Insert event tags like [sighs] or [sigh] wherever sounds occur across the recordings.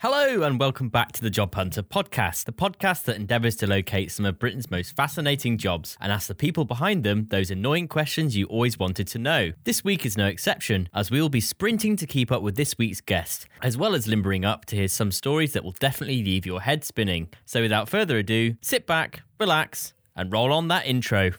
Hello, and welcome back to the Job Hunter podcast, the podcast that endeavours to locate some of Britain's most fascinating jobs and ask the people behind them those annoying questions you always wanted to know. This week is no exception, as we will be sprinting to keep up with this week's guest, as well as limbering up to hear some stories that will definitely leave your head spinning. So, without further ado, sit back, relax, and roll on that intro.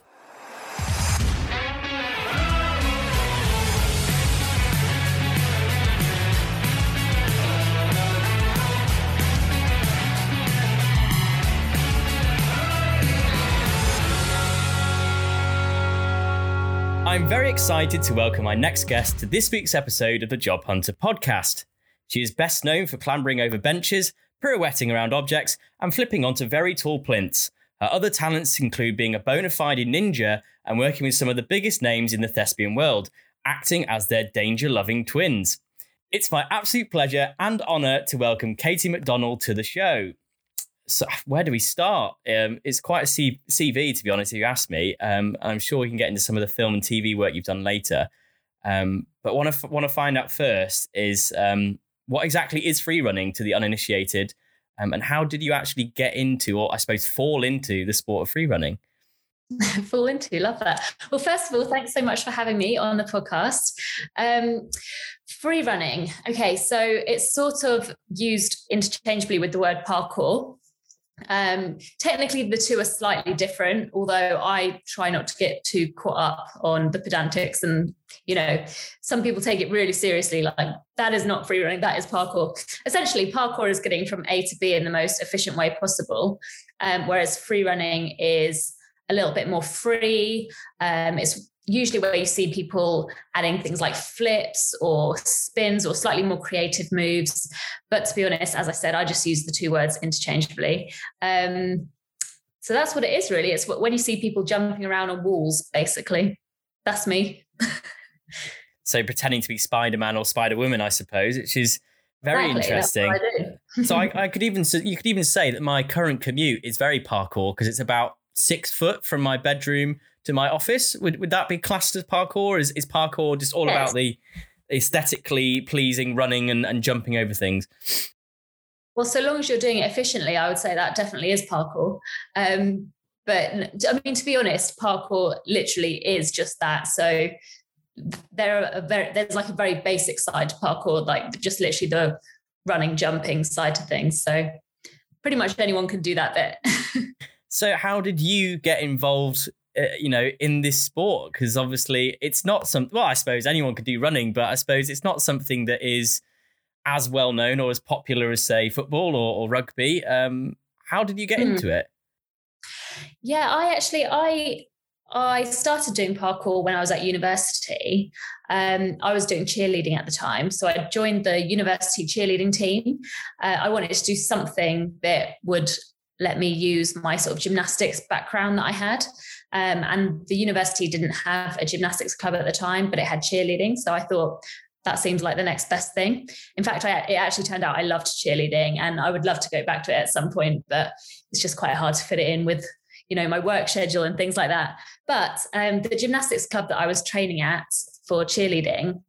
I'm very excited to welcome my next guest to this week's episode of the Job Hunter podcast. She is best known for clambering over benches, pirouetting around objects, and flipping onto very tall plinths. Her other talents include being a bona fide ninja and working with some of the biggest names in the thespian world, acting as their danger loving twins. It's my absolute pleasure and honour to welcome Katie McDonald to the show so where do we start? Um, it's quite a C- CV, to be honest, if you ask me. Um, I'm sure we can get into some of the film and TV work you've done later. Um, but want to want to find out first is um, what exactly is free running to the uninitiated, um, and how did you actually get into, or I suppose, fall into the sport of free running? [laughs] fall into love that well first of all thanks so much for having me on the podcast um, free running okay so it's sort of used interchangeably with the word parkour um, technically, the two are slightly different, although I try not to get too caught up on the pedantics. And, you know, some people take it really seriously, like that is not free running, that is parkour. Essentially, parkour is getting from A to B in the most efficient way possible, um, whereas free running is a little bit more free. Um, it's usually where you see people adding things like flips or spins or slightly more creative moves. But to be honest, as I said, I just use the two words interchangeably. Um, so that's what it is, really. It's when you see people jumping around on walls, basically. That's me. [laughs] so pretending to be Spider Man or Spider Woman, I suppose, which is very exactly, interesting. I so I, [laughs] I could even you could even say that my current commute is very parkour because it's about six foot from my bedroom to my office. Would would that be classed as parkour? Is is parkour just all yes. about the aesthetically pleasing running and, and jumping over things? Well, so long as you're doing it efficiently, I would say that definitely is parkour. Um, but I mean, to be honest, parkour literally is just that. So there are very, there's like a very basic side to parkour, like just literally the running, jumping side to things. So pretty much anyone can do that bit. [laughs] so how did you get involved uh, you know, in this sport because obviously it's not some. Well, I suppose anyone could do running, but I suppose it's not something that is as well known or as popular as say football or, or rugby. Um, how did you get mm. into it? Yeah, I actually I I started doing parkour when I was at university. Um, I was doing cheerleading at the time. So I joined the university cheerleading team. Uh, I wanted to do something that would let me use my sort of gymnastics background that I had. Um, and the university didn't have a gymnastics club at the time, but it had cheerleading. So I thought that seemed like the next best thing. In fact, I, it actually turned out I loved cheerleading and I would love to go back to it at some point, but it's just quite hard to fit it in with, you know, my work schedule and things like that. But um, the gymnastics club that I was training at for cheerleading,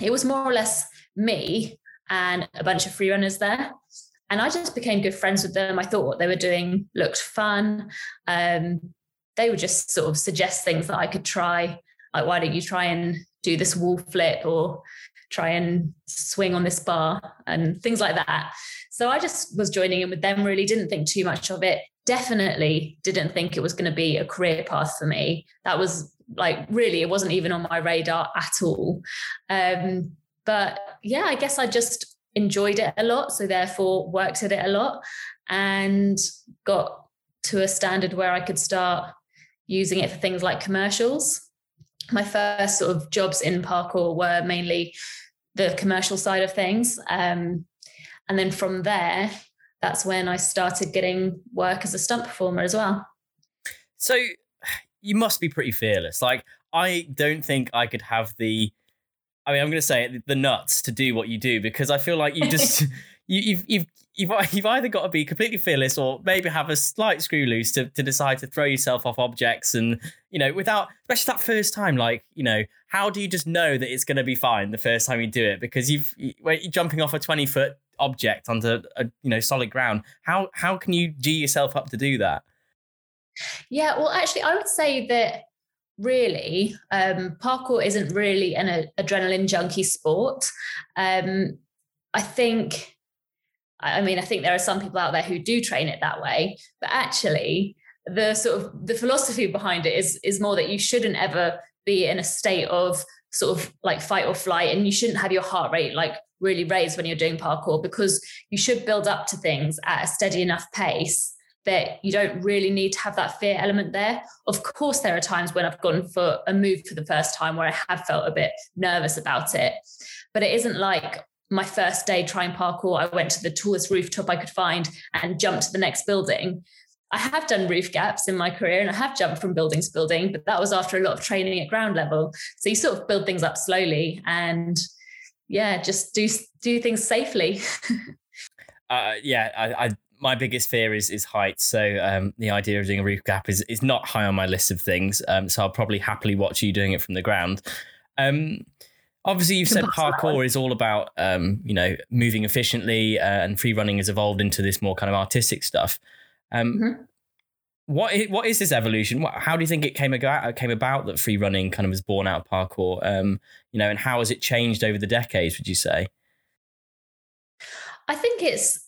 it was more or less me and a bunch of free runners there. And I just became good friends with them. I thought what they were doing looked fun. Um, they would just sort of suggest things that I could try. Like, why don't you try and do this wall flip or try and swing on this bar and things like that. So I just was joining in with them, really didn't think too much of it. Definitely didn't think it was going to be a career path for me. That was like really, it wasn't even on my radar at all. Um, but yeah, I guess I just enjoyed it a lot. So therefore worked at it a lot and got to a standard where I could start using it for things like commercials. My first sort of jobs in parkour were mainly the commercial side of things. Um, and then from there, that's when I started getting work as a stunt performer as well. So you must be pretty fearless. Like, I don't think I could have the, I mean, I'm going to say it, the nuts to do what you do because I feel like you just, [laughs] you, you've, you've you've you've either got to be completely fearless or maybe have a slight screw loose to, to decide to throw yourself off objects and you know without especially that first time like you know how do you just know that it's going to be fine the first time you do it because you've you, are jumping off a 20 foot object onto a you know solid ground. How how can you g yourself up to do that? Yeah, well, actually, I would say that really um, parkour isn't really an a, adrenaline junkie sport. Um, I think, I mean, I think there are some people out there who do train it that way, but actually, the sort of the philosophy behind it is is more that you shouldn't ever be in a state of sort of like fight or flight and you shouldn't have your heart rate like really raised when you're doing parkour because you should build up to things at a steady enough pace that you don't really need to have that fear element there. Of course, there are times when I've gone for a move for the first time where I have felt a bit nervous about it, but it isn't like my first day trying parkour. I went to the tallest rooftop I could find and jumped to the next building. I have done roof gaps in my career and I have jumped from building to building, but that was after a lot of training at ground level. So you sort of build things up slowly and yeah, just do do things safely. [laughs] uh, yeah, I, I, my biggest fear is is heights. So um, the idea of doing a roof gap is is not high on my list of things. Um, so I'll probably happily watch you doing it from the ground. Um, obviously, you've said parkour is all about um, you know moving efficiently, uh, and free running has evolved into this more kind of artistic stuff. Um, mm-hmm. what is, what is this evolution? How do you think it came about? Came about that free running kind of was born out of parkour. Um, you know, and how has it changed over the decades? Would you say? I think it's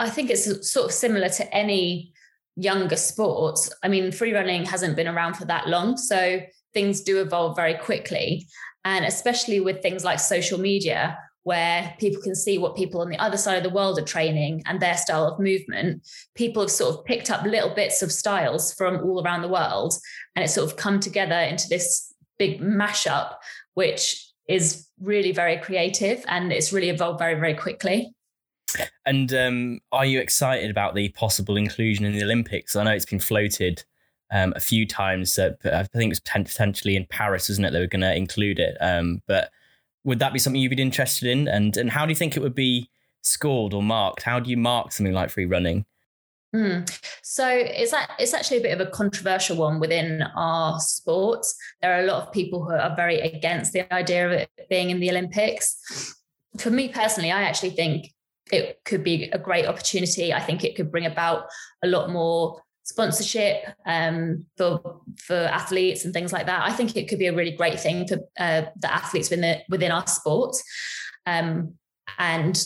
I think it's sort of similar to any younger sports. I mean, free running hasn't been around for that long, so things do evolve very quickly, and especially with things like social media, where people can see what people on the other side of the world are training and their style of movement. People have sort of picked up little bits of styles from all around the world, and it's sort of come together into this big mashup, which is really very creative and it's really evolved very, very quickly. And um, are you excited about the possible inclusion in the Olympics? I know it's been floated um, a few times. Uh, I think it was potentially in Paris, isn't it? They were going to include it. Um, but would that be something you'd be interested in? And and how do you think it would be scored or marked? How do you mark something like free running? Mm. So it's that it's actually a bit of a controversial one within our sports. There are a lot of people who are very against the idea of it being in the Olympics. For me personally, I actually think it could be a great opportunity. I think it could bring about a lot more sponsorship um, for for athletes and things like that. I think it could be a really great thing for uh, the athletes within the, within our sport. Um, and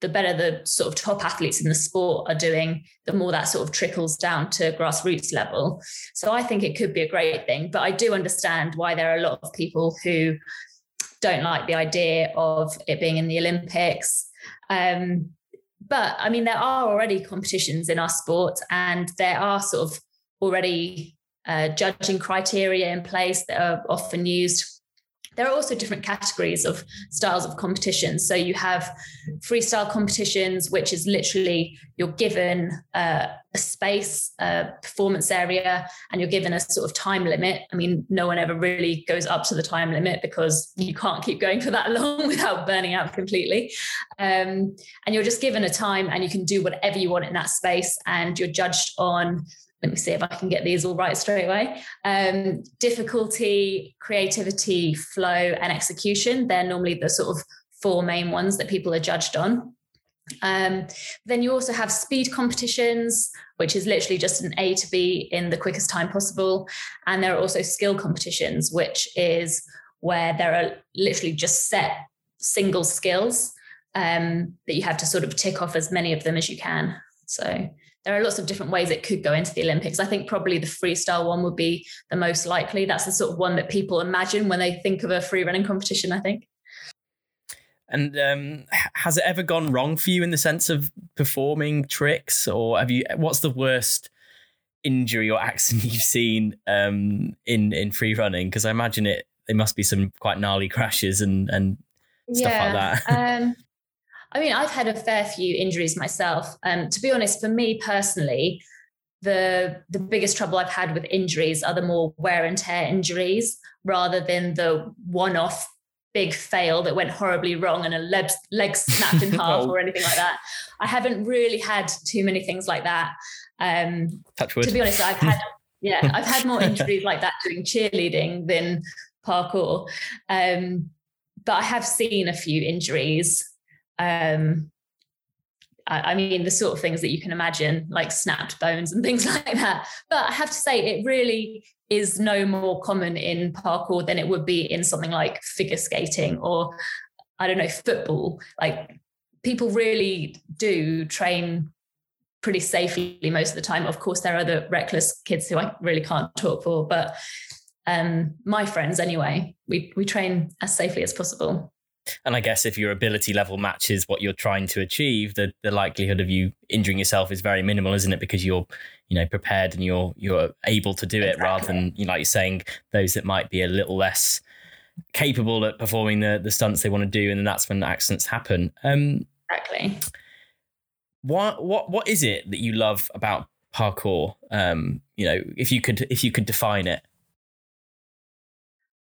the better the sort of top athletes in the sport are doing, the more that sort of trickles down to grassroots level. So I think it could be a great thing. But I do understand why there are a lot of people who don't like the idea of it being in the Olympics. Um, but I mean, there are already competitions in our sport, and there are sort of already uh, judging criteria in place that are often used there are also different categories of styles of competition. So you have freestyle competitions, which is literally you're given uh, a space, a performance area, and you're given a sort of time limit. I mean, no one ever really goes up to the time limit because you can't keep going for that [laughs] long without burning out completely. Um, and you're just given a time and you can do whatever you want in that space, and you're judged on let me see if I can get these all right straight away. Um, difficulty, creativity, flow, and execution. They're normally the sort of four main ones that people are judged on. Um, then you also have speed competitions, which is literally just an A to B in the quickest time possible. And there are also skill competitions, which is where there are literally just set single skills um, that you have to sort of tick off as many of them as you can. So there are lots of different ways it could go into the Olympics. I think probably the freestyle one would be the most likely. That's the sort of one that people imagine when they think of a free running competition, I think. And um, has it ever gone wrong for you in the sense of performing tricks, or have you? What's the worst injury or accident [laughs] you've seen um, in in free running? Because I imagine it there must be some quite gnarly crashes and and stuff yeah, like that. [laughs] um, I mean, I've had a fair few injuries myself. Um, to be honest, for me personally, the the biggest trouble I've had with injuries are the more wear and tear injuries rather than the one-off big fail that went horribly wrong and a leg, leg snapped in [laughs] half oh. or anything like that. I haven't really had too many things like that. Um, Touch wood. To be honest, I've had [laughs] yeah, I've had more injuries like that doing cheerleading than parkour. Um, but I have seen a few injuries um, I mean, the sort of things that you can imagine, like snapped bones and [laughs] things like that. But I have to say, it really is no more common in parkour than it would be in something like figure skating or, I don't know, football. Like people really do train pretty safely most of the time. Of course, there are the reckless kids who I really can't talk for, but um, my friends anyway, we we train as safely as possible. And I guess if your ability level matches what you're trying to achieve, the, the likelihood of you injuring yourself is very minimal, isn't it? Because you're, you know, prepared and you're you're able to do it rather than, you know, like you're saying, those that might be a little less capable at performing the the stunts they want to do, and then that's when accidents happen. Um, exactly. What what what is it that you love about parkour? Um, you know, if you could if you could define it.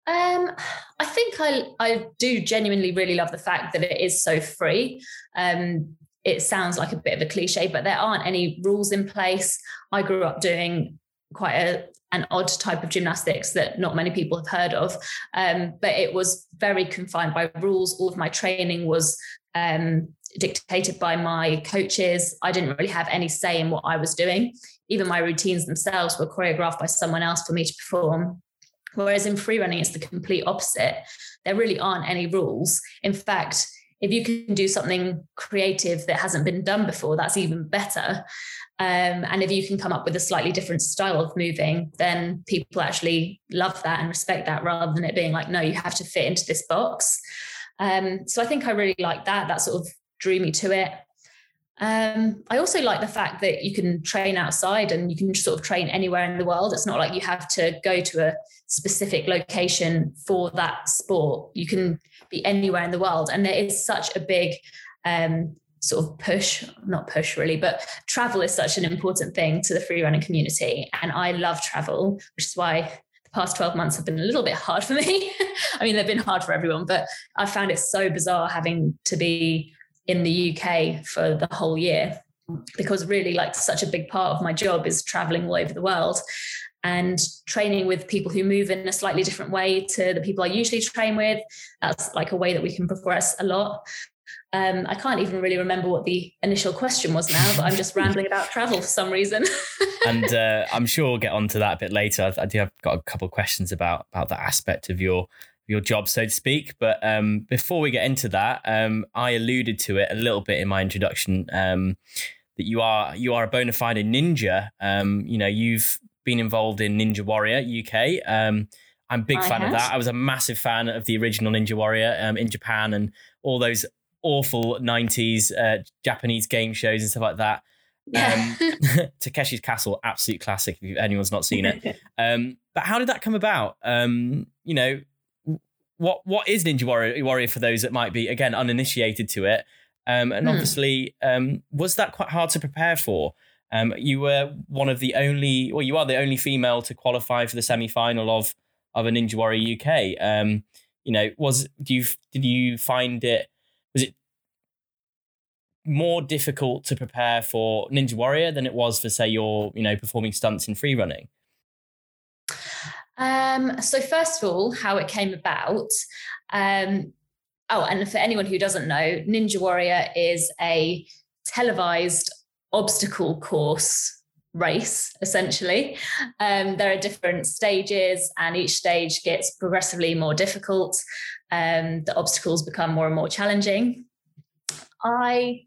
Um, I think I I do genuinely really love the fact that it is so free. Um, it sounds like a bit of a cliche, but there aren't any rules in place. I grew up doing quite a an odd type of gymnastics that not many people have heard of, um, but it was very confined by rules. All of my training was um, dictated by my coaches. I didn't really have any say in what I was doing. Even my routines themselves were choreographed by someone else for me to perform. Whereas in free running, it's the complete opposite. There really aren't any rules. In fact, if you can do something creative that hasn't been done before, that's even better. Um, and if you can come up with a slightly different style of moving, then people actually love that and respect that rather than it being like, no, you have to fit into this box. Um, so I think I really like that. That sort of drew me to it. Um, I also like the fact that you can train outside and you can sort of train anywhere in the world. It's not like you have to go to a specific location for that sport. You can be anywhere in the world. And there is such a big um, sort of push, not push really, but travel is such an important thing to the free running community. And I love travel, which is why the past 12 months have been a little bit hard for me. [laughs] I mean, they've been hard for everyone, but I found it so bizarre having to be in the UK for the whole year because really like such a big part of my job is traveling all over the world and training with people who move in a slightly different way to the people I usually train with. That's like a way that we can progress a lot. Um, I can't even really remember what the initial question was now, but I'm just [laughs] rambling about travel for some reason. [laughs] and uh, I'm sure we'll get onto that a bit later. I, I do have got a couple of questions about about that aspect of your your job, so to speak. But um, before we get into that, um, I alluded to it a little bit in my introduction um, that you are you are a bona fide ninja. Um, you know, you've been involved in Ninja Warrior UK. Um, I'm a big I fan have. of that. I was a massive fan of the original Ninja Warrior um, in Japan and all those awful 90s uh, Japanese game shows and stuff like that. Um, [laughs] [laughs] Takeshi's Castle, absolute classic if anyone's not seen it. [laughs] Um, but how did that come about? Um, you know, what what is Ninja Warrior, Warrior for those that might be again uninitiated to it? Um, and hmm. obviously, um, was that quite hard to prepare for? Um, you were one of the only, well, you are the only female to qualify for the semi final of of a Ninja Warrior UK. Um, you know, was do you did you find it? Was it more difficult to prepare for Ninja Warrior than it was for, say, your you know performing stunts in free running? Um, so first of all, how it came about. Um, oh, and for anyone who doesn't know, Ninja Warrior is a televised obstacle course race essentially. Um, there are different stages and each stage gets progressively more difficult. Um, the obstacles become more and more challenging. I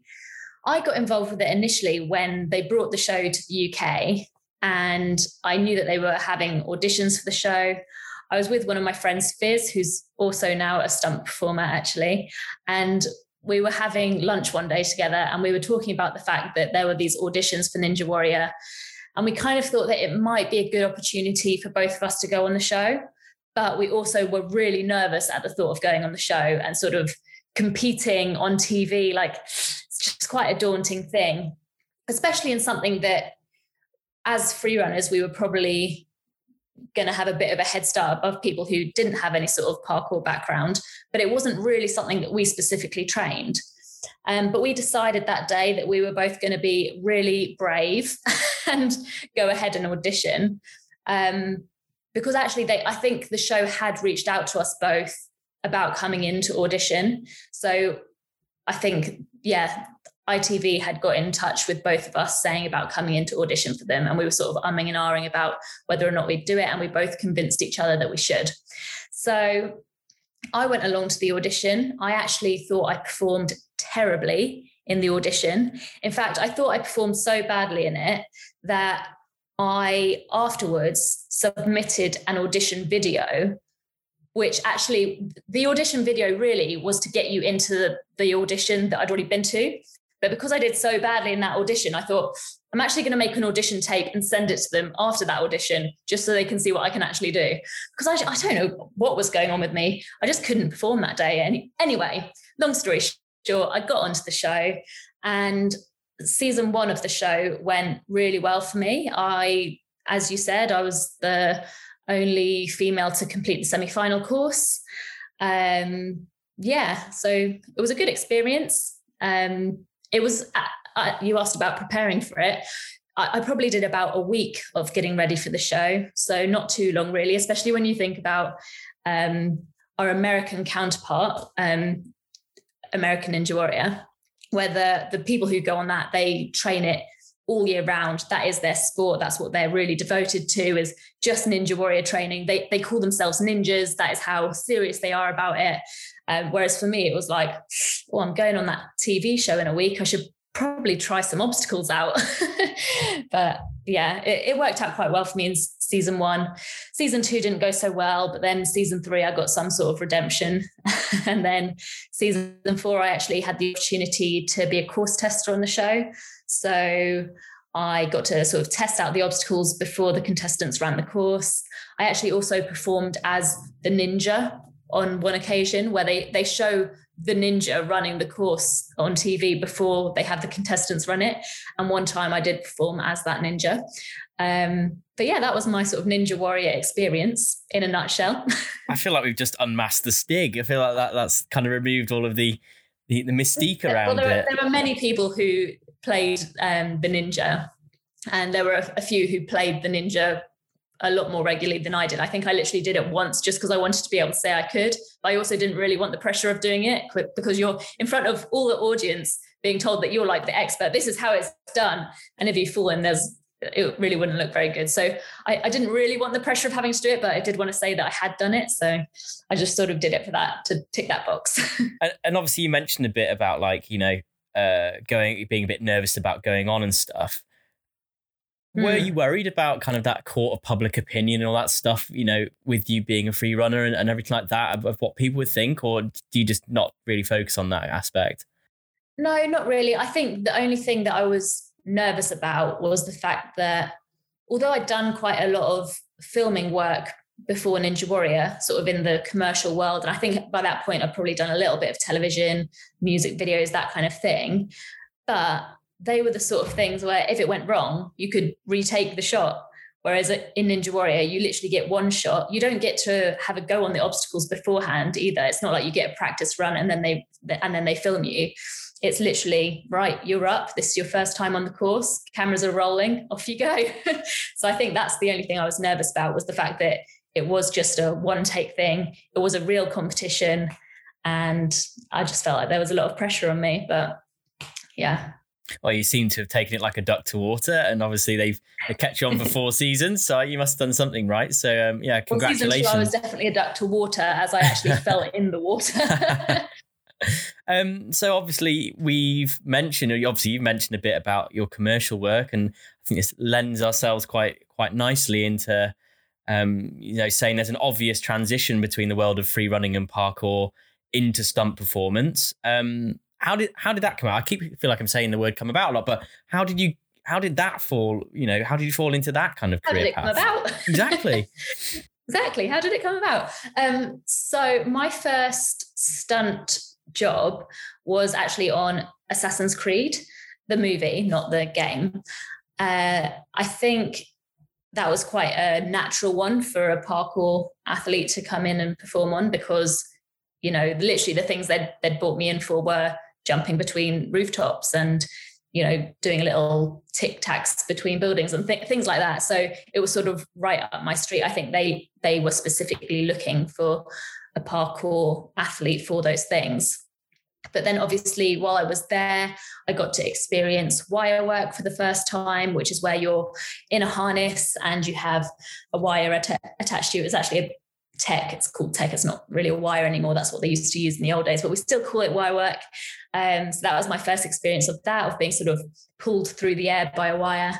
i got involved with it initially when they brought the show to the uk and I knew that they were having auditions for the show. I was with one of my friends, Fizz, who's also now a stunt performer, actually. And we were having lunch one day together and we were talking about the fact that there were these auditions for Ninja Warrior. And we kind of thought that it might be a good opportunity for both of us to go on the show. But we also were really nervous at the thought of going on the show and sort of competing on TV. Like, it's just quite a daunting thing, especially in something that as free runners, we were probably going to have a bit of a head start above people who didn't have any sort of parkour background, but it wasn't really something that we specifically trained. Um, but we decided that day that we were both going to be really brave [laughs] and go ahead and audition. Um, because actually, they, I think the show had reached out to us both about coming in to audition. So I think, yeah, ITV had got in touch with both of us saying about coming into audition for them. And we were sort of umming and ahhing about whether or not we'd do it. And we both convinced each other that we should. So I went along to the audition. I actually thought I performed terribly in the audition. In fact, I thought I performed so badly in it that I afterwards submitted an audition video which actually the audition video really was to get you into the, the audition that I'd already been to. But because I did so badly in that audition, I thought I'm actually going to make an audition tape and send it to them after that audition, just so they can see what I can actually do. Because I, I don't know what was going on with me. I just couldn't perform that day. Any, anyway, long story short, I got onto the show and season one of the show went really well for me. I, as you said, I was the only female to complete the semi-final course. Um, yeah, so it was a good experience. Um, it was uh, uh, you asked about preparing for it. I, I, probably did about a week of getting ready for the show, so not too long really. Especially when you think about um, our American counterpart, um, American Ninja Warrior, where the the people who go on that they train it all year round. That is their sport. That's what they're really devoted to is just ninja warrior training. They, they call themselves ninjas. That is how serious they are about it. Um, whereas for me, it was like, oh, I'm going on that TV show in a week. I should probably try some obstacles out. [laughs] but yeah, it, it, worked out quite well for me in season one. Season two didn't go so well, but then season three, I got some sort of redemption. [laughs] and then season four, I actually had the opportunity to be a course tester on the show. So I got to sort of test out the obstacles before the contestants ran the course. I actually also performed as the ninja on one occasion where they they show the ninja running the course on TV before they have the contestants run it. And one time I did perform as that ninja. Um, but yeah, that was my sort of ninja warrior experience in a nutshell. I feel like we've just unmasked the stig. I feel like that that's kind of removed all of the the, the mystique around well, there it. There are many people who played um, the ninja, and there were a, a few who played the ninja a lot more regularly than I did. I think I literally did it once just because I wanted to be able to say I could. But I also didn't really want the pressure of doing it because you're in front of all the audience being told that you're like the expert. This is how it's done. And if you fall in, there's it really wouldn't look very good. So I, I, didn't really want the pressure of having to do it, but I did want to say that I had done it. So I just sort of did it for that to tick that box. [laughs] and, and obviously you mentioned a bit about like, you know, uh, going being a bit nervous about going on and stuff. Were hmm. you worried about kind of that court of public opinion and all that stuff, you know, with you being a free runner and, and everything like that, of, of what people would think? Or do you just not really focus on that aspect? No, not really. I think the only thing that I was nervous about was the fact that although I'd done quite a lot of filming work before Ninja Warrior, sort of in the commercial world, and I think by that point I'd probably done a little bit of television, music videos, that kind of thing. But they were the sort of things where if it went wrong, you could retake the shot. Whereas in Ninja Warrior, you literally get one shot. You don't get to have a go on the obstacles beforehand either. It's not like you get a practice run and then they and then they film you. It's literally right. You're up. This is your first time on the course. Cameras are rolling. Off you go. [laughs] so I think that's the only thing I was nervous about was the fact that it was just a one take thing. It was a real competition, and I just felt like there was a lot of pressure on me. But yeah, well, you seem to have taken it like a duck to water, and obviously they've they kept you on for four [laughs] seasons, so you must have done something right. So um, yeah, congratulations. Well, season two, I was definitely a duck to water as I actually [laughs] fell in the water. [laughs] um, so obviously we've mentioned, obviously you've mentioned a bit about your commercial work, and I think this lends ourselves quite quite nicely into, um, you know, saying there's an obvious transition between the world of free running and parkour into stunt performance. Um, how did how did that come out? I keep feel like I'm saying the word come about a lot, but how did you how did that fall? You know, how did you fall into that kind of how career did it path? come about? Exactly. [laughs] exactly. How did it come about? Um, so my first stunt job was actually on Assassin's Creed, the movie, not the game. Uh, I think that was quite a natural one for a parkour athlete to come in and perform on because, you know, literally the things that they'd brought me in for were jumping between rooftops and you know doing a little tic tacs between buildings and th- things like that. So it was sort of right up my street. I think they they were specifically looking for a parkour athlete for those things. But then obviously while I was there, I got to experience wire work for the first time, which is where you're in a harness and you have a wire att- attached to you. It's actually a tech. It's called tech. It's not really a wire anymore. That's what they used to use in the old days, but we still call it wire work. Um, so that was my first experience of that, of being sort of pulled through the air by a wire.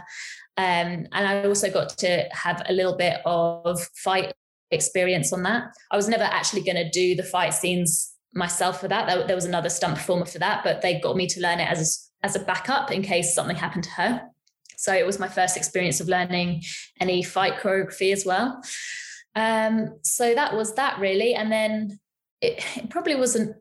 Um, and I also got to have a little bit of fight experience on that. I was never actually going to do the fight scenes myself for that. There, was another stunt performer for that, but they got me to learn it as a, as a backup in case something happened to her. So it was my first experience of learning any fight choreography as well. Um, so that was that really, and then it, it probably wasn't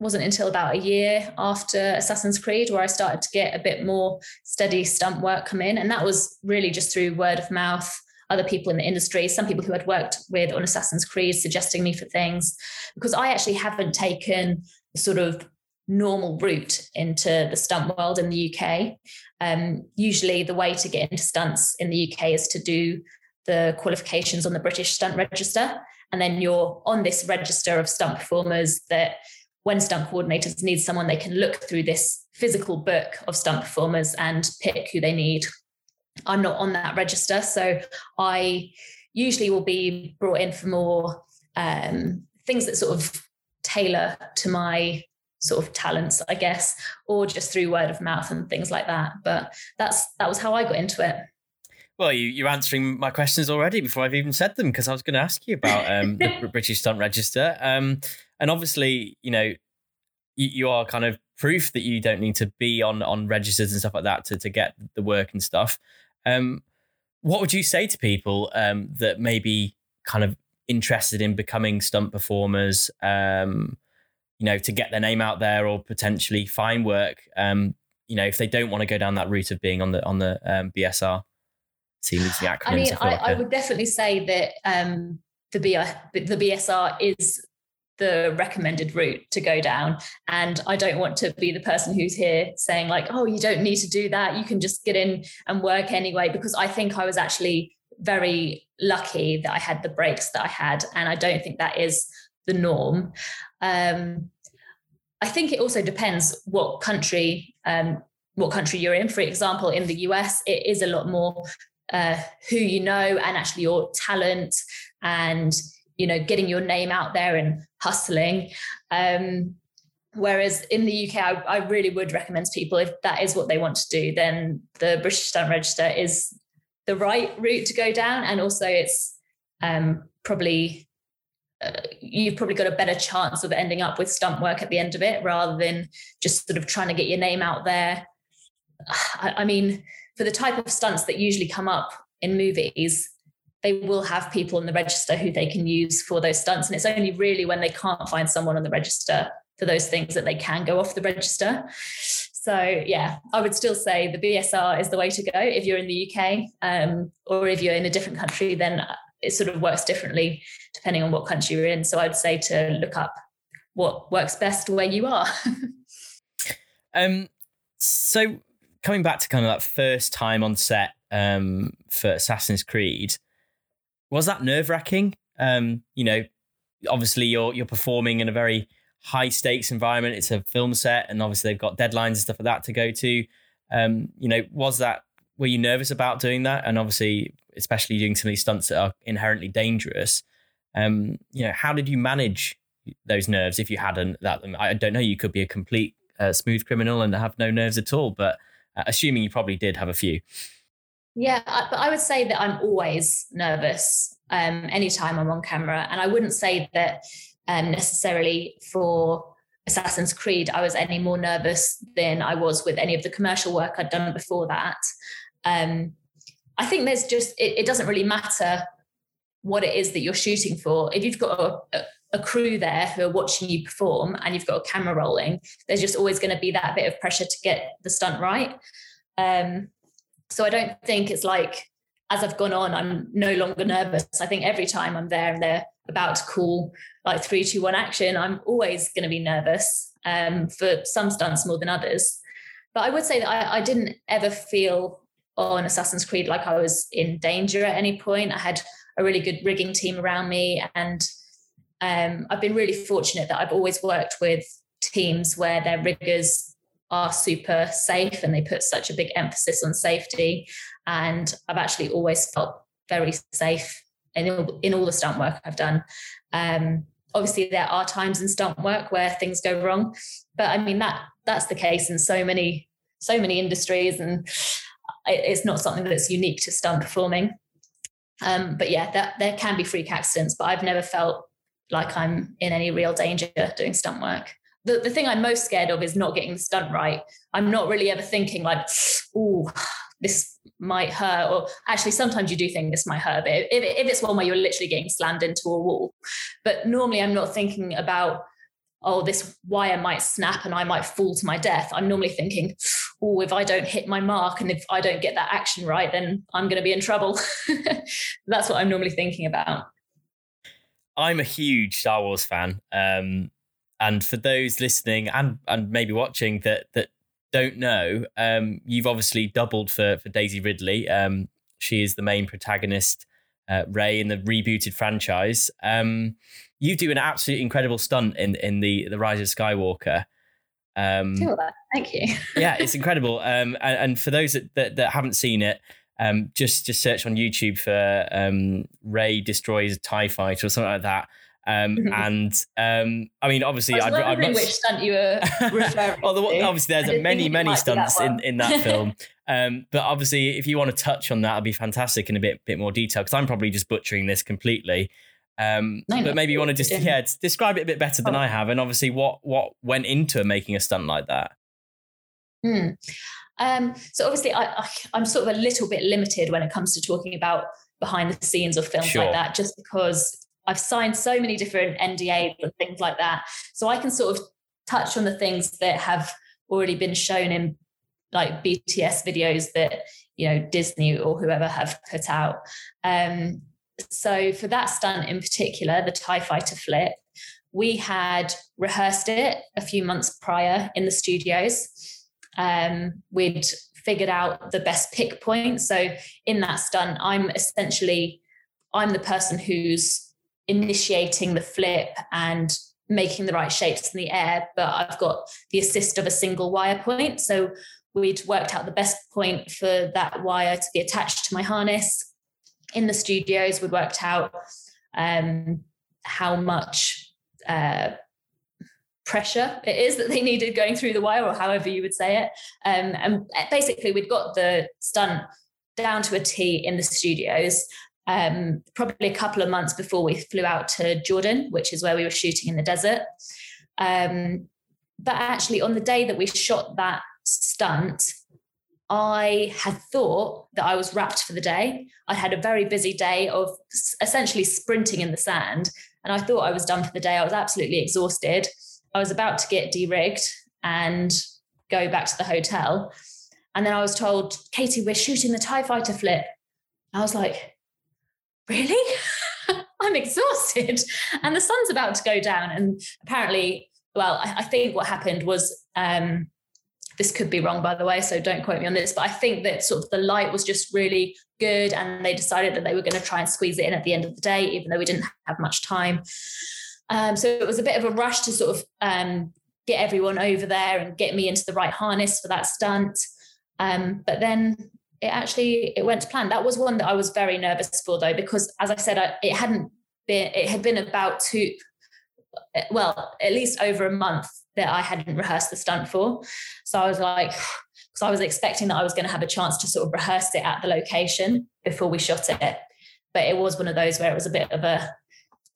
wasn't until about a year after Assassin's Creed where I started to get a bit more steady stunt work come in, and that was really just through word of mouth other people in the industry, some people who had worked with on Assassin's Creed suggesting me for things, because I actually haven't taken sort of normal route into the stunt world in the UK. Um, usually, the way to get into stunts in the UK is to do the qualifications on the British Stunt Register. And then you're on this register of stunt performers that when stunt coordinators need someone, they can look through this physical book of stunt performers and pick who they need I'm not on that register. So I usually will be brought in for more um, things that sort of tailor to my sort of talents, I guess, or just through word of mouth and things like that. But that's that was how I got into it. Well, you, are answering my questions already before I've even said them because I was going to ask you about um, the [laughs] British Stunt Register. Um, and obviously, you know, you, you, are kind of proof that you don't need to be on on registers and stuff like that to to get the work and stuff. Um, what would you say to people um, that may be kind of interested in becoming stunt performers? Um, you know, to get their name out there or potentially find work. Um, you know, if they don't want to go down that route of being on the on the um, BSR, see the acronyms. I mean, I, I, would definitely say that um, the B, the BSR is the recommended route to go down. And I don't want to be the person who's here saying, like, oh, you don't need to do that. You can just get in and work anyway, because I think I was actually very lucky that I had the breaks that I had. And I don't think that is the norm. Um, I think it also depends what country um, what country you're in. For example, in the US, it is a lot more uh, who you know and actually your talent and you know getting your name out there and hustling. Um, whereas in the uk I, I, really would recommend to people if that is what they want to do then the british stunt register is the right route to go down. And also it's um, probably uh, you've probably got a better chance of ending up with stunt work at the end of it rather than just sort of trying to get your name out there. [sighs] I, I mean for the type of stunts that usually come up in movies they will have people in the register who they can use for those stunts. And it's only really when they can't find someone on the register for those things that they can go off the register. So yeah, I would still say the BSR is the way to go if you're in the UK, um, or if you're in a different country, then it sort of works differently depending on what country you're in. So I'd say to look up what works best where you are. [laughs] um, so coming back to kind of that first time on set um, for Assassin's Creed, was that nerve wracking? Um, you know, obviously you're you're performing in a very high stakes environment. It's a film set, and obviously they've got deadlines and stuff like that to go to. Um, you know, was that were you nervous about doing that? And obviously, especially doing some of these stunts that are inherently dangerous. Um, you know, how did you manage those nerves if you hadn't that? I don't know. You could be a complete uh, smooth criminal and have no nerves at all, but assuming you probably did have a few. Yeah, but I would say that I'm always nervous um, anytime I'm on camera. And I wouldn't say that um, necessarily for Assassin's Creed, I was any more nervous than I was with any of the commercial work I'd done before that. Um, I think there's just, it, it, doesn't really matter what it is that you're shooting for. If you've got a, a crew there who are watching you perform and you've got a camera rolling, there's just always going to be that bit of pressure to get the stunt right. Um, so I don't think it's like as I've gone on, I'm no longer nervous. I think every time I'm there and they're about to call like three, two, one action, I'm always going to be nervous um, for some stunts more than others. But I would say that I, I didn't ever feel on Assassin's Creed like I was in danger at any point. I had a really good rigging team around me, and um, I've been really fortunate that I've always worked with teams where their riggers are super safe and they put such a big emphasis on safety. And I've actually always felt very safe in all, in all the stunt work I've done. Um, obviously, there are times in stunt work where things go wrong, but I mean that that's the case in so many so many industries, and it's not something that's unique to stunt performing. Um, but yeah, that there can be freak accidents, but I've never felt like I'm in any real danger doing stunt work. The, the thing I'm most scared of is not getting the stunt right. I'm not really ever thinking like, oh, this might hurt. Or actually, sometimes you do think this might hurt. But if, if it's one where you're literally getting slammed into a wall, but normally I'm not thinking about, oh, this wire might snap and I might fall to my death. I'm normally thinking, oh, if I don't hit my mark and if I don't get that action right, then I'm going to be in trouble. [laughs] That's what I'm normally thinking about. I'm a huge Star Wars fan. Um, and for those listening and and maybe watching that that don't know, um, you've obviously doubled for for Daisy Ridley. Um, she is the main protagonist, uh, Rey, in the rebooted franchise. Um, you do an absolutely incredible stunt in in the the Rise of Skywalker. Um, Thank you. yeah, [laughs] it's incredible. Um, and, and, for those that, that, that haven't seen it, um, just just search on YouTube for um, Rey destroys a Tie Fighter or something like that. Um, mm-hmm. and um, I mean, obviously, I was I'd, I'd which stunt you were [laughs] referring well, the, obviously, there's a many, many stunts in, in that [laughs] film. Um, but obviously, if you want to touch on that, it'd be fantastic in a bit bit more detail because I'm probably just butchering this completely. Um, no, but maybe you want to just yeah describe it a bit better than oh. I have, and obviously what what went into making a stunt like that. Hmm. Um, so obviously, I, am sort of a little bit limited when it comes to talking about behind the scenes of films sure. like that, just because I've signed so many different NDAs and things like that. So I can sort of touch on the things that have already been shown in like BTS videos that you know Disney or whoever have put out. Um, so for that stunt in particular, the TIE fighter flip, we had rehearsed it a few months prior in the studios. Um, we'd figured out the best pick point. So in that stunt, I'm essentially I'm the person who's initiating the flip and making the right shapes in the air, but I've got the assist of a single wire point. So we'd worked out the best point for that wire to be attached to my harness. In the studios, we'd worked out um, how much uh, pressure it is that they needed going through the wire, or however you would say it. Um, and basically, we'd got the stunt down to a T in the studios um, probably a couple of months before we flew out to Jordan, which is where we were shooting in the desert. Um, but actually, on the day that we shot that stunt, I had thought that I was wrapped for the day. I had a very busy day of essentially sprinting in the sand, and I thought I was done for the day. I was absolutely exhausted. I was about to get de-rigged and go back to the hotel. And then I was told, Katie, we're shooting the TIE fighter flip. I was like, really? [laughs] I'm exhausted. And the sun's about to go down. And apparently, well, I, I think what happened was um, this could be wrong, by the way, so don't quote me on this, but I think that sort of the light was just really good and they decided that they were going to try and squeeze it in at the end of the day, even though we didn't have much time. Um, so it was a bit of a rush to sort of um, get everyone over there and get me into the right harness for that stunt. Um, but then it actually it went to plan. That was one that I was very nervous for though, because as I said, I, it hadn't been it had been about two, well, at least over a month that I hadn't rehearsed the stunt for. So I was like, because I was expecting that I was going to have a chance to sort of rehearse it at the location before we shot it. But it was one of those where it was a bit of a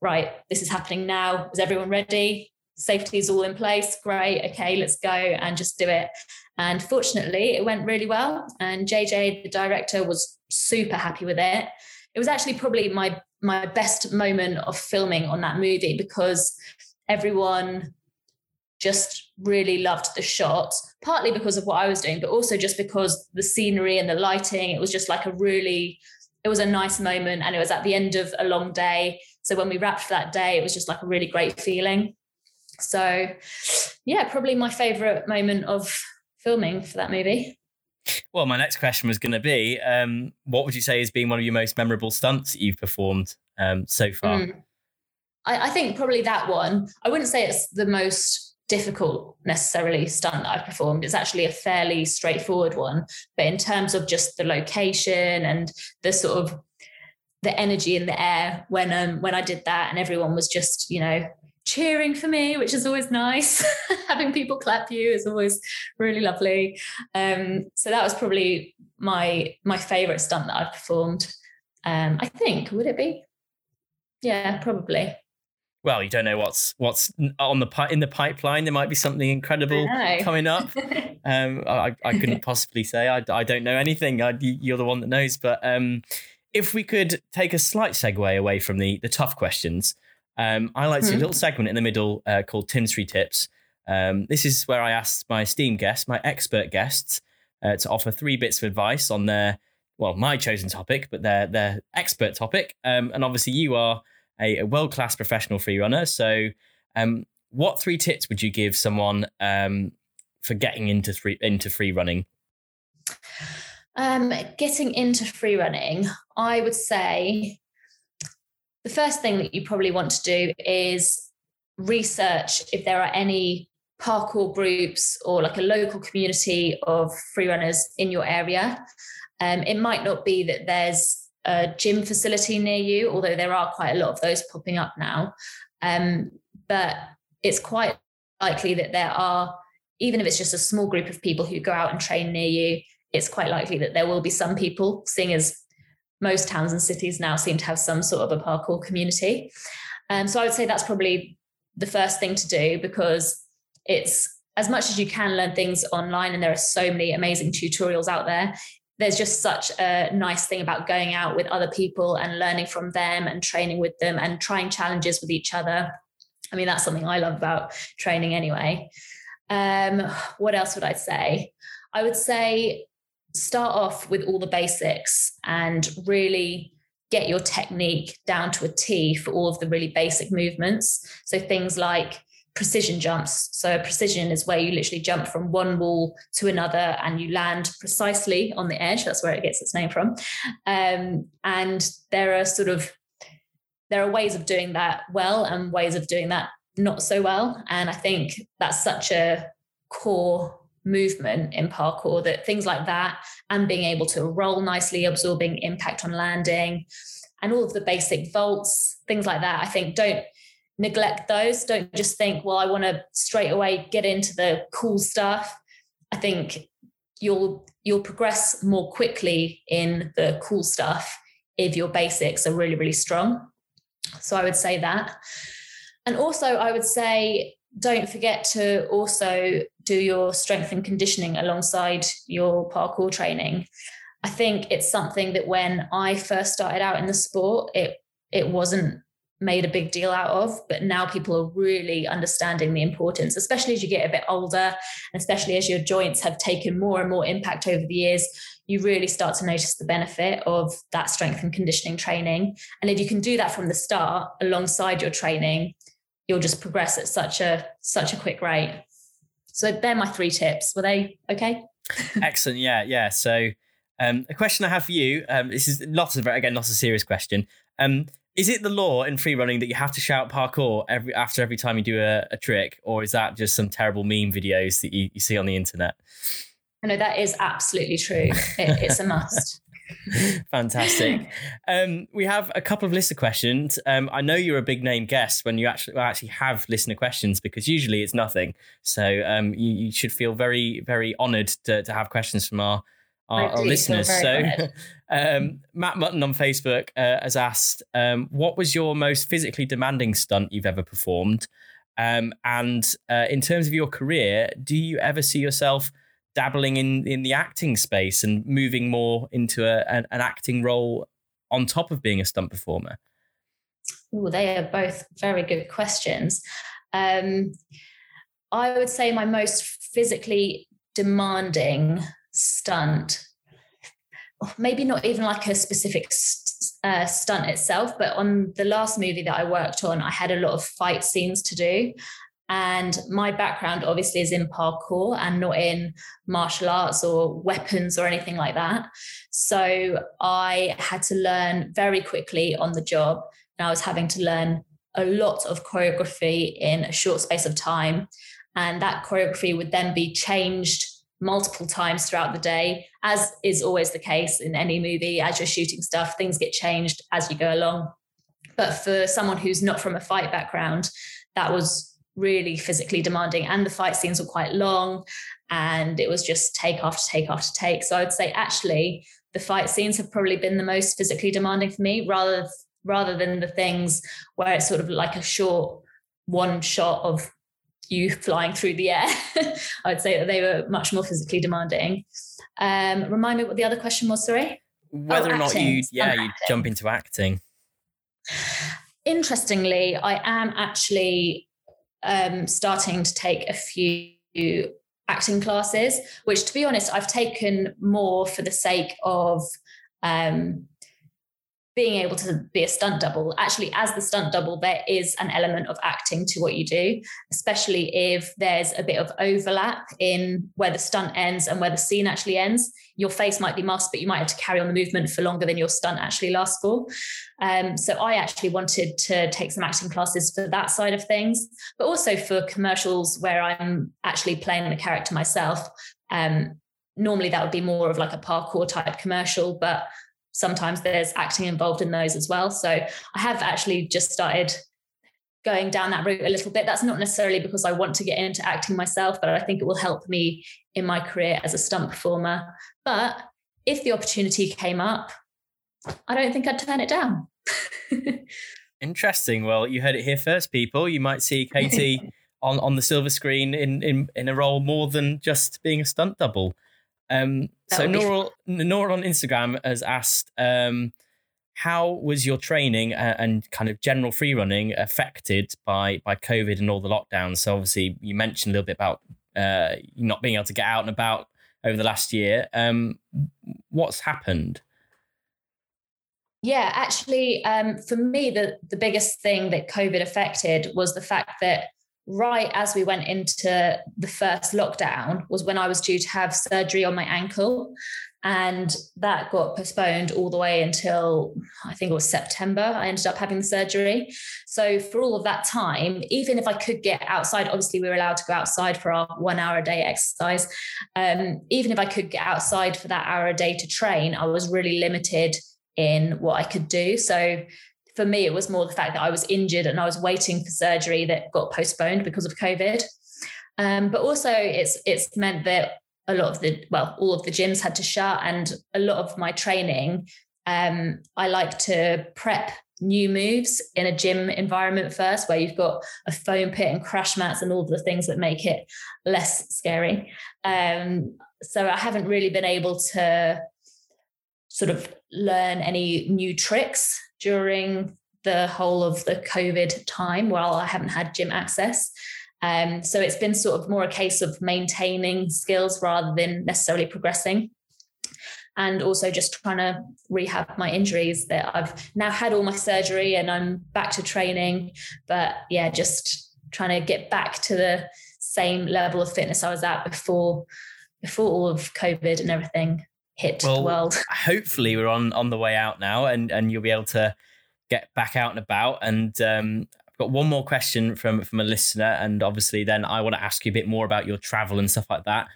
right, this is happening now. Is everyone ready? Safety is all in place. Great. Okay, let's go and just do it. And fortunately, it went really well. And JJ, the director, was super happy with it. It was actually probably my my best moment of filming on that movie because everyone just really loved the shot, partly because of what I was doing, but also just because the scenery and the lighting, it was just like a really, it was a nice moment. And it was at the end of a long day. So when we wrapped that day, it was just like a really great feeling. So yeah, probably my favorite moment of filming for that movie. Well, my next question was going to be um, what would you say has been one of your most memorable stunts that you've performed um, so far? Mm. I, I, think probably that one. I wouldn't say it's the most difficult necessarily stunt that I've performed. It's actually a fairly straightforward one. But in terms of just the location and the sort of the energy in the air when um when I did that and everyone was just, you know, cheering for me, which is always nice. [laughs] Having people clap you is always really lovely. Um, so that was probably my my favorite stunt that I've performed. Um, I think would it be? Yeah, probably well, you don't know what's what's on the in the pipeline. There might be something incredible coming up. [laughs] um, I, I couldn't [laughs] possibly say. I, I don't know anything. I, you're the one that knows. But um, if we could take a slight segue away from the the tough questions, um, I like to do a hmm. little segment in the middle uh, called Tim's Three Tips. Um, this is where I ask my esteemed guests, my expert guests, uh, to offer three bits of advice on their well, my chosen topic, but their their expert topic. Um, and obviously, you are a, a world class professional free runner. So, um, what three tips would you give someone um, for getting into free into free running? Um, getting into free running, I would say the first thing that you probably want to do is research if there are any parkour groups or like a local community of free runners in your area. Um, it might not be that there's a gym facility near you, although there are quite a lot of those popping up now. Um, but it's quite likely that there are, even if it's just a small group of people who go out and train near you, it's quite likely that there will be some people, seeing as most towns and cities now seem to have some sort of a parkour community. Um, so I would say that's probably the first thing to do because it's as much as you can learn things online, and there are so many amazing tutorials out there, there's just such a nice thing about going out with other people and learning from them and training with them and trying challenges with each other. I mean, that's something I love about training anyway. Um, what else would I say? I would say start off with all the basics and really get your technique down to a T for all of the really basic movements. So things like precision jumps. So precision is where you literally jump from one wall to another and you land precisely on the edge. That's where it gets its name from. Um, and there are sort of there are ways of doing that well and ways of doing that not so well. And I think that's such a core movement in parkour that things like that and being able to roll nicely, absorbing impact on landing, and all of the basic vaults, things like that, I think don't neglect those. Don't just think, well, I want to straight away get into the cool stuff. I think you'll you'll progress more quickly in the cool stuff if your basics are really really strong. So I would say that. And also I would say don't forget to also do your strength and conditioning alongside your parkour training. I think it's something that when I first started out in the sport, it it wasn't made a big deal out of but now people are really understanding the importance especially as you get a bit older especially as your joints have taken more and more impact over the years you really start to notice the benefit of that strength and conditioning training. And if you can do that from the start alongside your training you'll just progress at such a such a quick rate. So they're my three tips. Were they okay? [laughs] Excellent. Yeah yeah. So um, a question I have for you. Um, this is lots of again, not a serious question. Um, is it the law in free running that you have to shout parkour every after every time you do a, a trick, or is that just some terrible meme videos that you, you see on the internet? No, that is absolutely true. It, it's a must. [laughs] [laughs] Fantastic. Um, we have a couple of listener questions. Um, I know you're a big name guest when you actually well, actually have listener questions because usually it's nothing. So um, you, you, should feel very very honoured to, to have questions from our our, our listeners. So, [laughs] um, Matt Mutton on Facebook uh, has asked, um, "What was your most physically demanding stunt you've ever performed?" Um, and uh, in terms of your career, do you ever see yourself dabbling in in the acting space and moving more into a, an, an acting role on top of being a stunt performer? Oh, they are both very good questions. Um, I would say my most physically demanding stunt maybe not even like a specific uh, stunt itself, but on the last movie that I worked on, I had a lot of fight scenes to do. And my background obviously is in parkour and not in martial arts or weapons or anything like that. So I had to learn very quickly on the job. And I was having to learn a lot of choreography in a short space of time. And that choreography would then be changed multiple times throughout the day, as is always the case in any movie. As you're shooting stuff, things get changed as you go along. But for someone who's not from a fight background, that was really physically demanding. And the fight scenes were quite long and it was just take after take after take. So I would say actually the fight scenes have probably been the most physically demanding for me rather rather than the things where it's sort of like a short one shot of you [laughs] flying through the air. [laughs] I would say that they were much more physically demanding. Um, remind me what the other question was, sorry? Whether oh, or not you yeah, you jump into acting. Interestingly, I am actually um, starting to take a few acting classes, which to be honest, I've taken more for the sake of um, being able to be a stunt double. Actually, as the stunt double, there is an element of acting to what you do, especially if there's a bit of overlap in where the stunt ends and where the scene actually ends. Your face might be masked, but you might have to carry on the movement for longer than your stunt actually lasts for. Um, so I actually wanted to take some acting classes for that side of things, but also for commercials where I'm actually playing the character myself. Um, normally that would be more of like a parkour type commercial, but sometimes there's acting involved in those as well. So I have actually just started going down that route a little bit. That's not necessarily because I want to get into acting myself, but I think it will help me in my career as a stunt performer. But if the opportunity came up, I don't think I'd turn it down. [laughs] Interesting. Well, you heard it here first, people. You might see Katie [laughs] on, on the silver screen in, in, in a role more than just being a stunt double. Um, so Nora, Nora on Instagram has asked, um, how was your training and kind of general free running affected by by COVID and all the lockdowns? So obviously you mentioned a little bit about uh, not being able to get out and about over the last year. Um, what's happened? Yeah, actually, um, for me, the the biggest thing that COVID affected was the fact that right as we went into the first lockdown was when I was due to have surgery on my ankle. And that got postponed all the way until I think it was September. I ended up having the surgery. So, for all of that time, even if I could get outside, obviously, we were allowed to go outside for our one hour a day exercise. Um, even if I could get outside for that hour a day to train, I was really limited in what I could do. So, for me, it was more the fact that I was injured and I was waiting for surgery that got postponed because of COVID. Um, but also, it's it's meant that a lot of the well, all of the gyms had to shut, and a lot of my training. Um, I like to prep new moves in a gym environment first, where you've got a foam pit and crash mats and all the things that make it less scary. Um, so I haven't really been able to sort of learn any new tricks during the whole of the COVID time while I haven't had gym access. Um, so it's been sort of more a case of maintaining skills rather than necessarily progressing. And also just trying to rehab my injuries that I've now had all my surgery and I'm back to training. But yeah, just trying to get back to the same level of fitness I was at before before all of COVID and everything hit well, the world. [laughs] Hopefully, we're on on the way out now, and and you'll be able to get back out and about. And um, I've got one more question from from a listener, and obviously, then I want to ask you a bit more about your travel and stuff like that.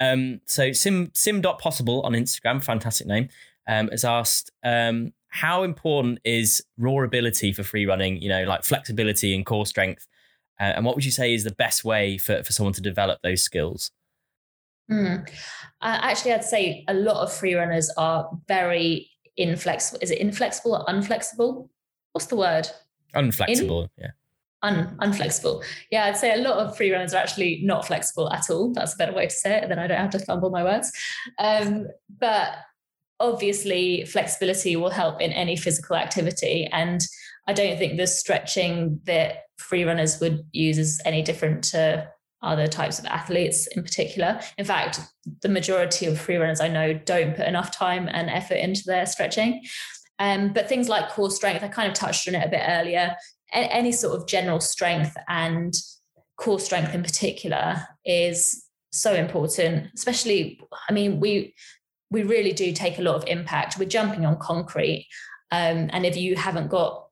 Um, so sim sim dot possible on Instagram, fantastic name, um, has asked. Um, how important is raw ability for free running? You know, like flexibility and core strength. Uh, and what would you say is the best way for, for someone to develop those skills? Mm. Uh, actually, I'd say a lot of free runners are very inflexible. Is it inflexible or unflexible? What's the word? Unflexible, In? yeah. Un, unflexible. Yeah, I'd say a lot of free runners are actually not flexible at all. That's a better way to say it. Then I don't have to fumble my words. Um, but obviously, flexibility will help in any physical activity. And I don't think the stretching that free runners would use is any different to other types of athletes in particular. In fact, the majority of free runners I know don't put enough time and effort into their stretching. Um, but things like core strength, I kind of touched on it a bit earlier. A- any sort of general strength and core strength in particular is so important, especially, I mean, we we really do take a lot of impact. We're jumping on concrete. Um, and if you haven't got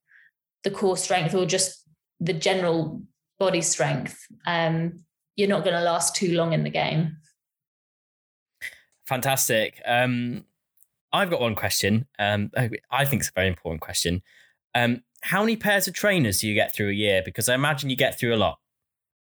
the core strength or just the general body strength, um, you're not going to last too long in the game. Fantastic. Um, I've got one question. Um, I think it's a very important question. Um, how many pairs of trainers do you get through a year? Because I imagine you get through a lot.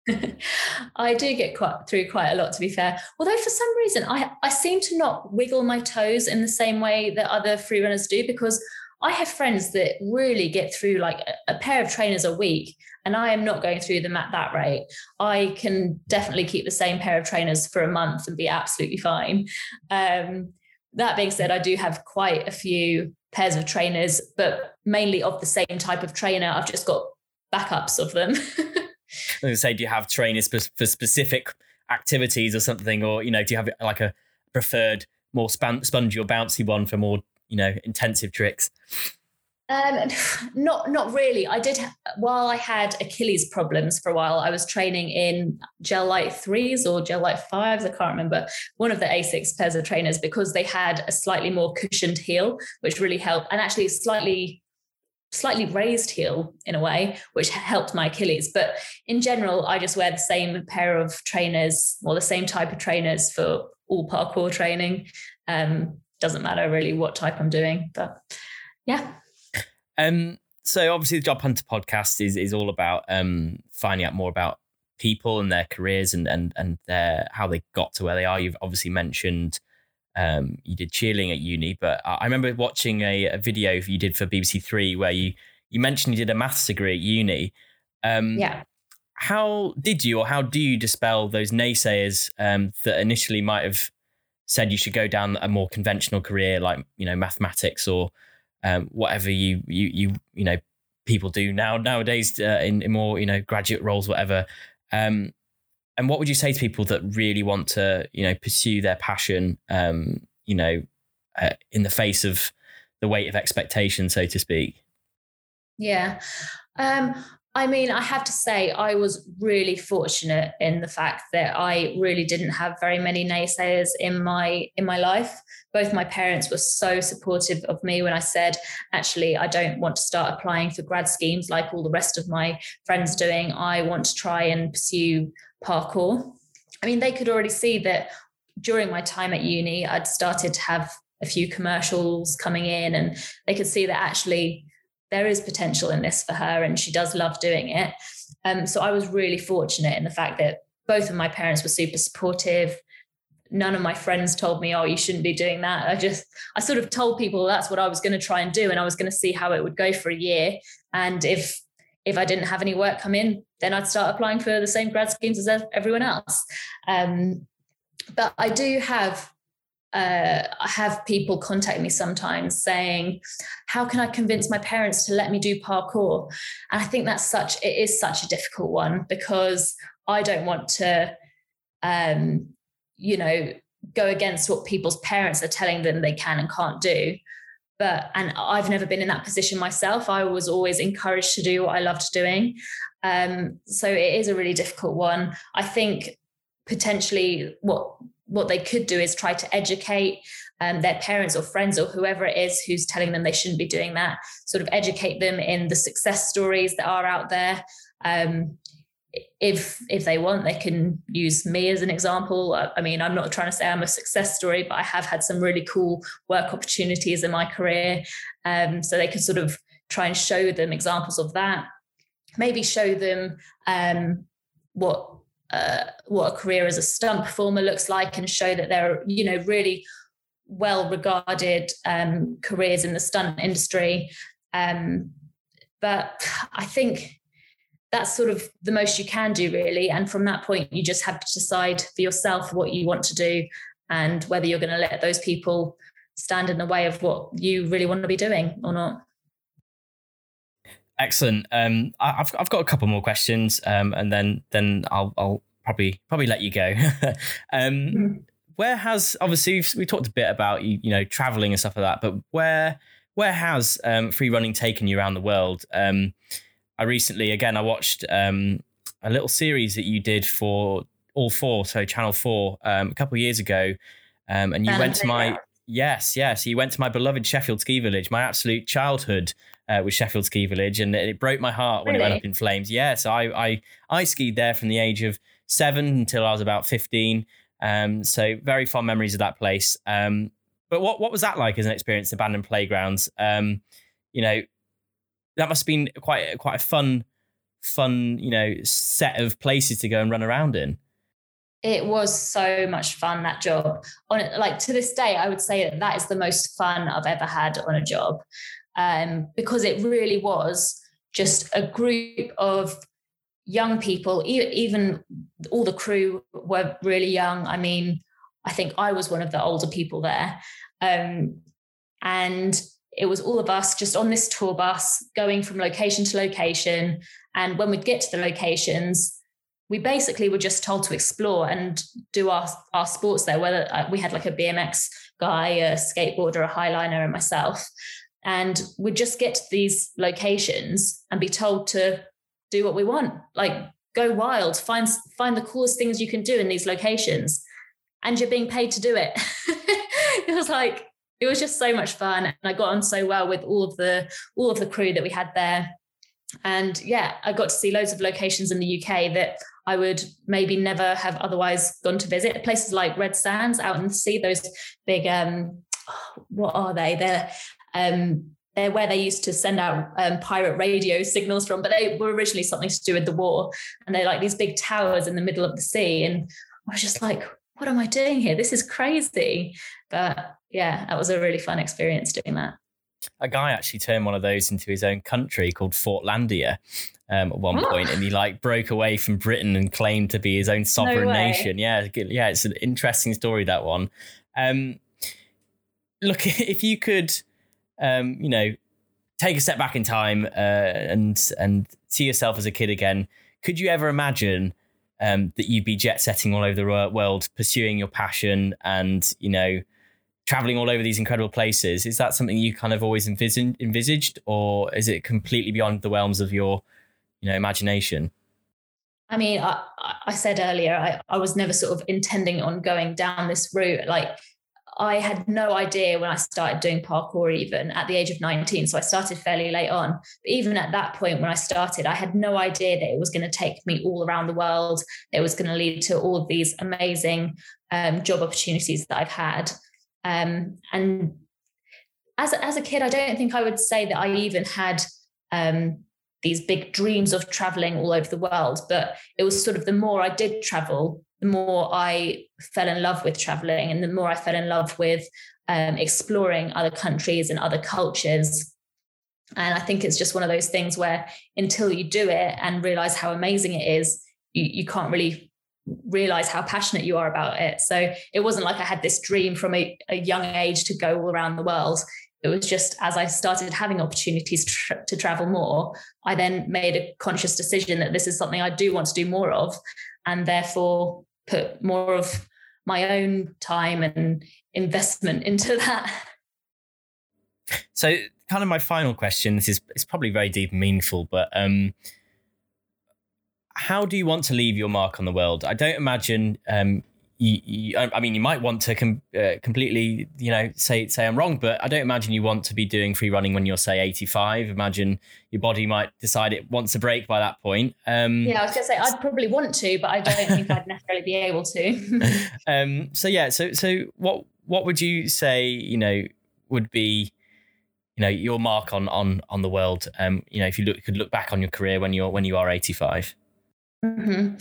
[laughs] I do get quite through quite a lot, to be fair. Although for some reason, I I seem to not wiggle my toes in the same way that other free runners do because I have friends that really get through like a, pair of trainers a week, and I am not going through them at that rate. I can definitely keep the same pair of trainers for a month and be absolutely fine. Um, that being said, I do have quite a few pairs of trainers, but mainly of the same type of trainer. I've just got backups of them. [laughs] I was say, do you have trainers for, for specific activities or something, or you know, do you have like a preferred, more spongy or bouncy one for more you know intensive tricks? Um, not not really. I did while I had Achilles problems for a while. I was training in Gel-Lyte threes or Gel-Lyte fives. I can't remember one of the Asics pairs of trainers because they had a slightly more cushioned heel, which really helped, and actually slightly slightly raised heel in a way, which helped my Achilles. But in general, I just wear the same pair of trainers or the same type of trainers for all parkour training. Um, doesn't matter really what type I'm doing, but yeah. Um, so obviously the Job Hunter podcast is is all about um, finding out more about people and their careers and and and their how they got to where they are. You've obviously mentioned um, you did cheerleading at uni, but I remember watching a, a, video you did for BBC Three where you you mentioned you did a maths degree at uni. Um, yeah. How did you or how do you dispel those naysayers um, that initially might have said you should go down a more conventional career like you know mathematics or um, whatever you you you you know people do now nowadays uh, in, in, more you know graduate roles whatever. Um, and what would you say to people that really want to you know pursue their passion um, you know uh, in the face of the weight of expectation so to speak? Yeah. Um, I mean, I have to say, I was really fortunate in the fact that I really didn't have very many naysayers in my in my life. Both my parents were so supportive of me when I said, actually, I don't want to start applying for grad schemes like all the rest of my friends doing. I want to try and pursue parkour. I mean, they could already see that during my time at uni, I'd started to have a few commercials coming in, and they could see that actually there is potential in this for her and she does love doing it. Um, so I was really fortunate in the fact that both of my parents were super supportive. None of my friends told me, oh, you shouldn't be doing that. I just, I sort of told people that's what I was going to try and do. And I was going to see how it would go for a year. And if, if I didn't have any work come in, then I'd start applying for the same grad schemes as everyone else. Um, but I do have uh, I have people contact me sometimes saying, "How can I convince my parents to let me do parkour?" And I think that's such it is such a difficult one because I don't want to, um, you know, go against what people's parents are telling them they can and can't do. But and I've never been in that position myself. I was always encouraged to do what I loved doing. Um, so it is a really difficult one. I think potentially what what they could do is try to educate um, their parents or friends or whoever it is who's telling them they shouldn't be doing that, sort of educate them in the success stories that are out there. Um, if if they want, they can use me as an example. I mean, I'm not trying to say I'm a success story, but I have had some really cool work opportunities in my career, um, so they can sort of try and show them examples of that. Maybe show them um, what uh, what a career as a stunt performer looks like and show that there are, you know, really well regarded um, careers in the stunt industry. Um, but I think that's sort of the most you can do, really. And from that point, you just have to decide for yourself what you want to do and whether you're going to let those people stand in the way of what you really want to be doing or not. Excellent. Um, I've I've got a couple more questions, um, and then then I'll I'll probably probably let you go. [laughs] um. Where has obviously we talked a bit about you you know traveling and stuff like that, but where where has um, free running taken you around the world? Um, I recently again I watched um, a little series that you did for All Four, so Channel Four, um, a couple of years ago, um, and you went to my yes yes you went to my beloved Sheffield ski village, my absolute childhood uh, with Sheffield Ski Village, and it broke my heart when really? it went up in flames. Yes, I, I I skied there from the age of seven until I was about 15. Um, so very fond memories of that place. Um, but what, what was that like as an experience, abandoned playgrounds? Um, you know, that must have been quite, quite a fun, fun, you know, set of places to go and run around in. It was so much fun that job. On like to this day, I would say that that is the most fun I've ever had on a job, um, because it really was just a group of young people. Even all the crew were really young. I mean, I think I was one of the older people there, um, and it was all of us just on this tour bus going from location to location. And when we'd get to the locations, we basically were just told to explore and do our, our sports there, whether uh, we had like a BMX guy, a skateboarder, a highliner, and myself. And we'd just get to these locations and be told to do what we want, like go wild, find find the coolest things you can do in these locations. And you're being paid to do it. [laughs] it was like it was just so much fun. And I got on so well with all of the all of the crew that we had there. And yeah, I got to see loads of locations in the UK that I would maybe never have otherwise gone to visit. Places like Red Sands out in the sea, those big um, what are they? They're um, they're where they used to send out um, pirate radio signals from, but they were originally something to do with the war. And they're like these big towers in the middle of the sea. And I was just like, what am I doing here? This is crazy. But yeah, that was a really fun experience doing that. A guy actually turned one of those into his own country called Fortlandia um, at one point, and he like broke away from Britain and claimed to be his own sovereign no nation. Yeah, yeah, it's an interesting story that one. Um, look, [laughs] if you could, um, you know, take a step back in time uh, and and see yourself as a kid again, could you ever imagine um, that you'd be jet setting all over the world, pursuing your passion, and you know? traveling all over these incredible places? Is that something you kind of always envisaged or is it completely beyond the realms of your you know imagination? I mean i, I said earlier I, I was never sort of intending on going down this route. Like I had no idea when I started doing parkour, even at the age of 19. So I started fairly late on. But even at that point, when I started, I had no idea that it was going to take me all around the world. It was going to lead to all of these amazing um, job opportunities that I've had. Um, and as, as a kid, I don't think I would say that I even had um, these big dreams of traveling all over the world. But it was sort of the more I did travel, the more I fell in love with traveling and the more I fell in love with um, exploring other countries and other cultures. And I think it's just one of those things where until you do it and realize how amazing it is, you, you can't really realize how passionate you are about it. So it wasn't like I had this dream from a, a young age to go all around the world. It was just as I started having opportunities tra- to travel more, I then made a conscious decision that this is something I do want to do more of, and therefore put more of my own time and investment into [laughs] that. So, kind of my final question. This is it's probably very deep and meaningful, but um, how do you want to leave your mark on the world? I don't imagine um, you, you, I mean, you might want to com- uh, completely, you know, say say I'm wrong, but I don't imagine you want to be doing free running when you're say 85. Imagine your body might decide it wants a break by that point. Um, yeah, I was gonna say I'd probably want to, but I don't think I'd necessarily be able to. [laughs] [laughs] um, so yeah, so so what what would you say? You know, would be you know your mark on on on the world. Um, you know, if you look, could look back on your career when you're when you are 85. Mm-hmm.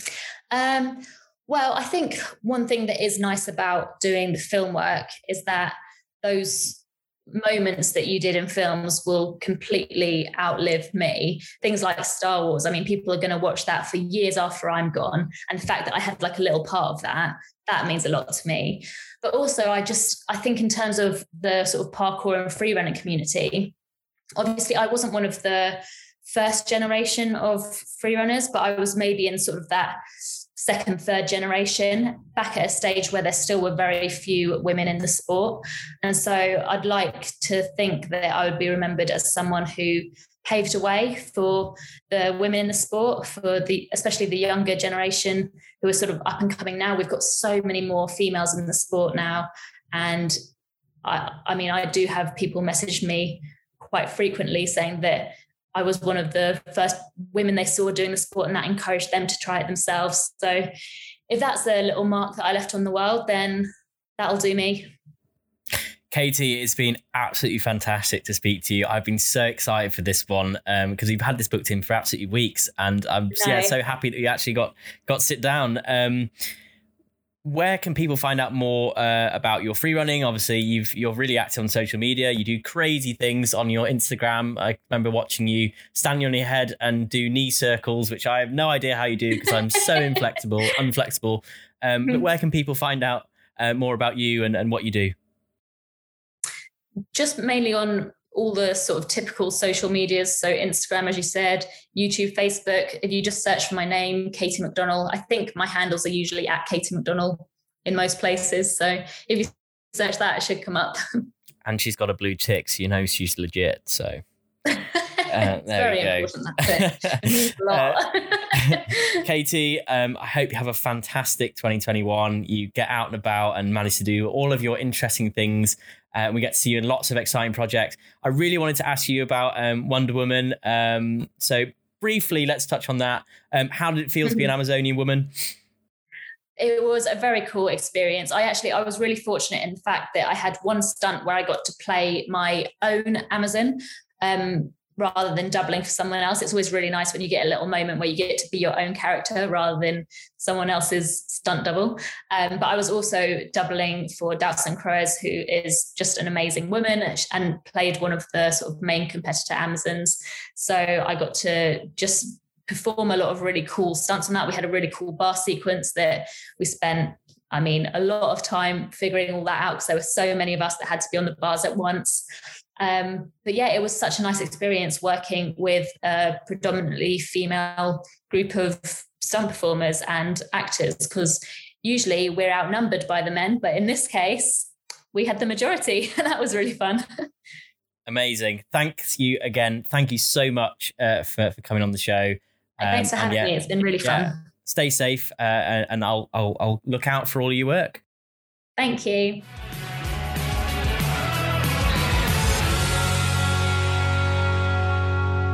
Um, well, I think one thing that is nice about doing the film work is that those moments that you did in films will completely outlive me. Things like Star Wars. I mean, people are going to watch that for years after I'm gone. And the fact that I had like a little part of that, that means a lot to me. But also, I just, I think in terms of the sort of parkour and free running community, obviously, I wasn't one of the first generation of free runners, but I was maybe in sort of that second, third generation, back at a stage where there still were very few women in the sport. And so I'd like to think that I would be remembered as someone who paved a way for the women in the sport, for the especially the younger generation who are sort of up and coming now. We've got so many more females in the sport now. And I, I mean, I do have people message me quite frequently saying that I was one of the first women they saw doing the sport, and that encouraged them to try it themselves. So, if that's a little mark that I left on the world, then that'll do me. Katie, it's been absolutely fantastic to speak to you. I've been so excited for this one because um, we've had this booked in for absolutely weeks, and I'm no. yeah so happy that you actually got got sit down. Um, where can people find out more uh, about your free running? Obviously, you've you're really active on social media. You do crazy things on your Instagram. I remember watching you standing on your head and do knee circles, which I have no idea how you do because I'm so [laughs] inflexible, unflexible. Um, but where can people find out uh, more about you and, and what you do? just mainly on all the sort of typical social medias. So Instagram, as you said, YouTube, Facebook. If you just search for my name, Katie McDonald, I think my handles are usually at Katie McDonald in most places. So if you search that, it should come up. [laughs] And she's got a blue tick, so you know she's legit. So [laughs] Uh, it's very important. That's it. [laughs] uh, [laughs] Katie, um, I hope you have a fantastic 2021. You get out and about and manage to do all of your interesting things. Uh, we get to see you in lots of exciting projects. I really wanted to ask you about um, Wonder Woman. Um, so briefly, let's touch on that. Um, how did it feel to be an mm-hmm. Amazonian woman? it was a very cool experience. I actually I was really fortunate in the fact that I had one stunt where I got to play my own Amazon. Um, rather than doubling for someone else. It's always really nice when you get a little moment where you get to be your own character rather than someone else's stunt double. Um, but I was also doubling for Doutzen Kroes, who is just an amazing woman and played one of the sort of main competitor Amazons. So I got to just perform a lot of really cool stunts on that. We had a really cool bar sequence that we spent I mean, a lot of time figuring all that out because there were so many of us that had to be on the bars at once. Um, but yeah, it was such a nice experience working with a predominantly female group of stunt performers and actors because usually we're outnumbered by the men, but in this case, we had the majority, and [laughs] that was really fun. Amazing. Thanks you again. Thank you so much uh, for, for coming on the show. Um, Thanks for having yeah, me. It's been really fun. Yeah, stay safe, uh, and I'll, I'll I'll look out for all your work. Thank you.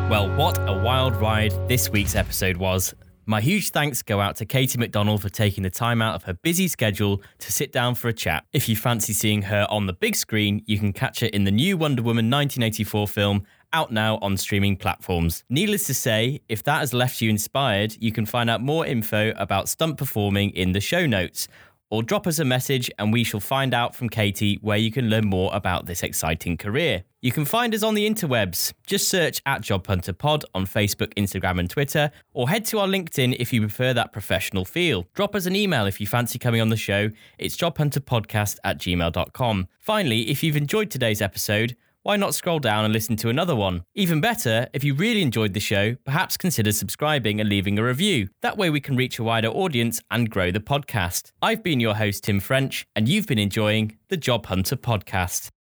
Well, what a wild ride this week's episode was. My huge thanks go out to Katie McDonald for taking the time out of her busy schedule to sit down for a chat. If you fancy seeing her on the big screen, you can catch her in the new Wonder Woman 1984 film out now on streaming platforms. Needless to say, if that has left you inspired, you can find out more info about stunt performing in the show notes or drop us a message and we shall find out from Katie where you can learn more about this exciting career. You can find us on the interwebs. Just search at Job Hunter Pod on Facebook, Instagram, and Twitter, or head to our LinkedIn if you prefer that professional feel. Drop us an email if you fancy coming on the show. It's jobhunterpodcast at gmail.com. Finally, if you've enjoyed today's episode, why not scroll down and listen to another one? Even better, if you really enjoyed the show, perhaps consider subscribing and leaving a review. That way we can reach a wider audience and grow the podcast. I've been your host, Tim French, and you've been enjoying the Job Hunter podcast.